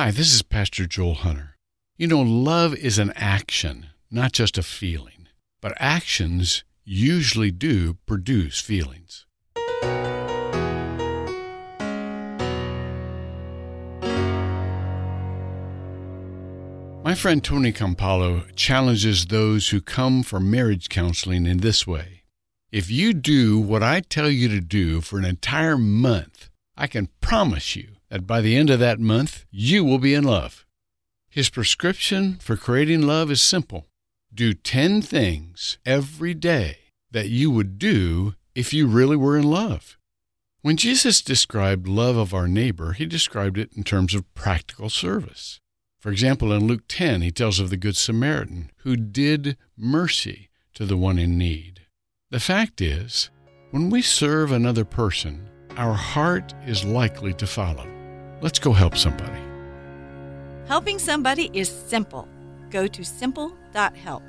Hi, this is Pastor Joel Hunter. You know, love is an action, not just a feeling, but actions usually do produce feelings. My friend Tony Campolo challenges those who come for marriage counseling in this way. If you do what I tell you to do for an entire month, I can promise you that by the end of that month, you will be in love. His prescription for creating love is simple do 10 things every day that you would do if you really were in love. When Jesus described love of our neighbor, he described it in terms of practical service. For example, in Luke 10, he tells of the Good Samaritan who did mercy to the one in need. The fact is, when we serve another person, our heart is likely to follow. Let's go help somebody. Helping somebody is simple. Go to simple.help.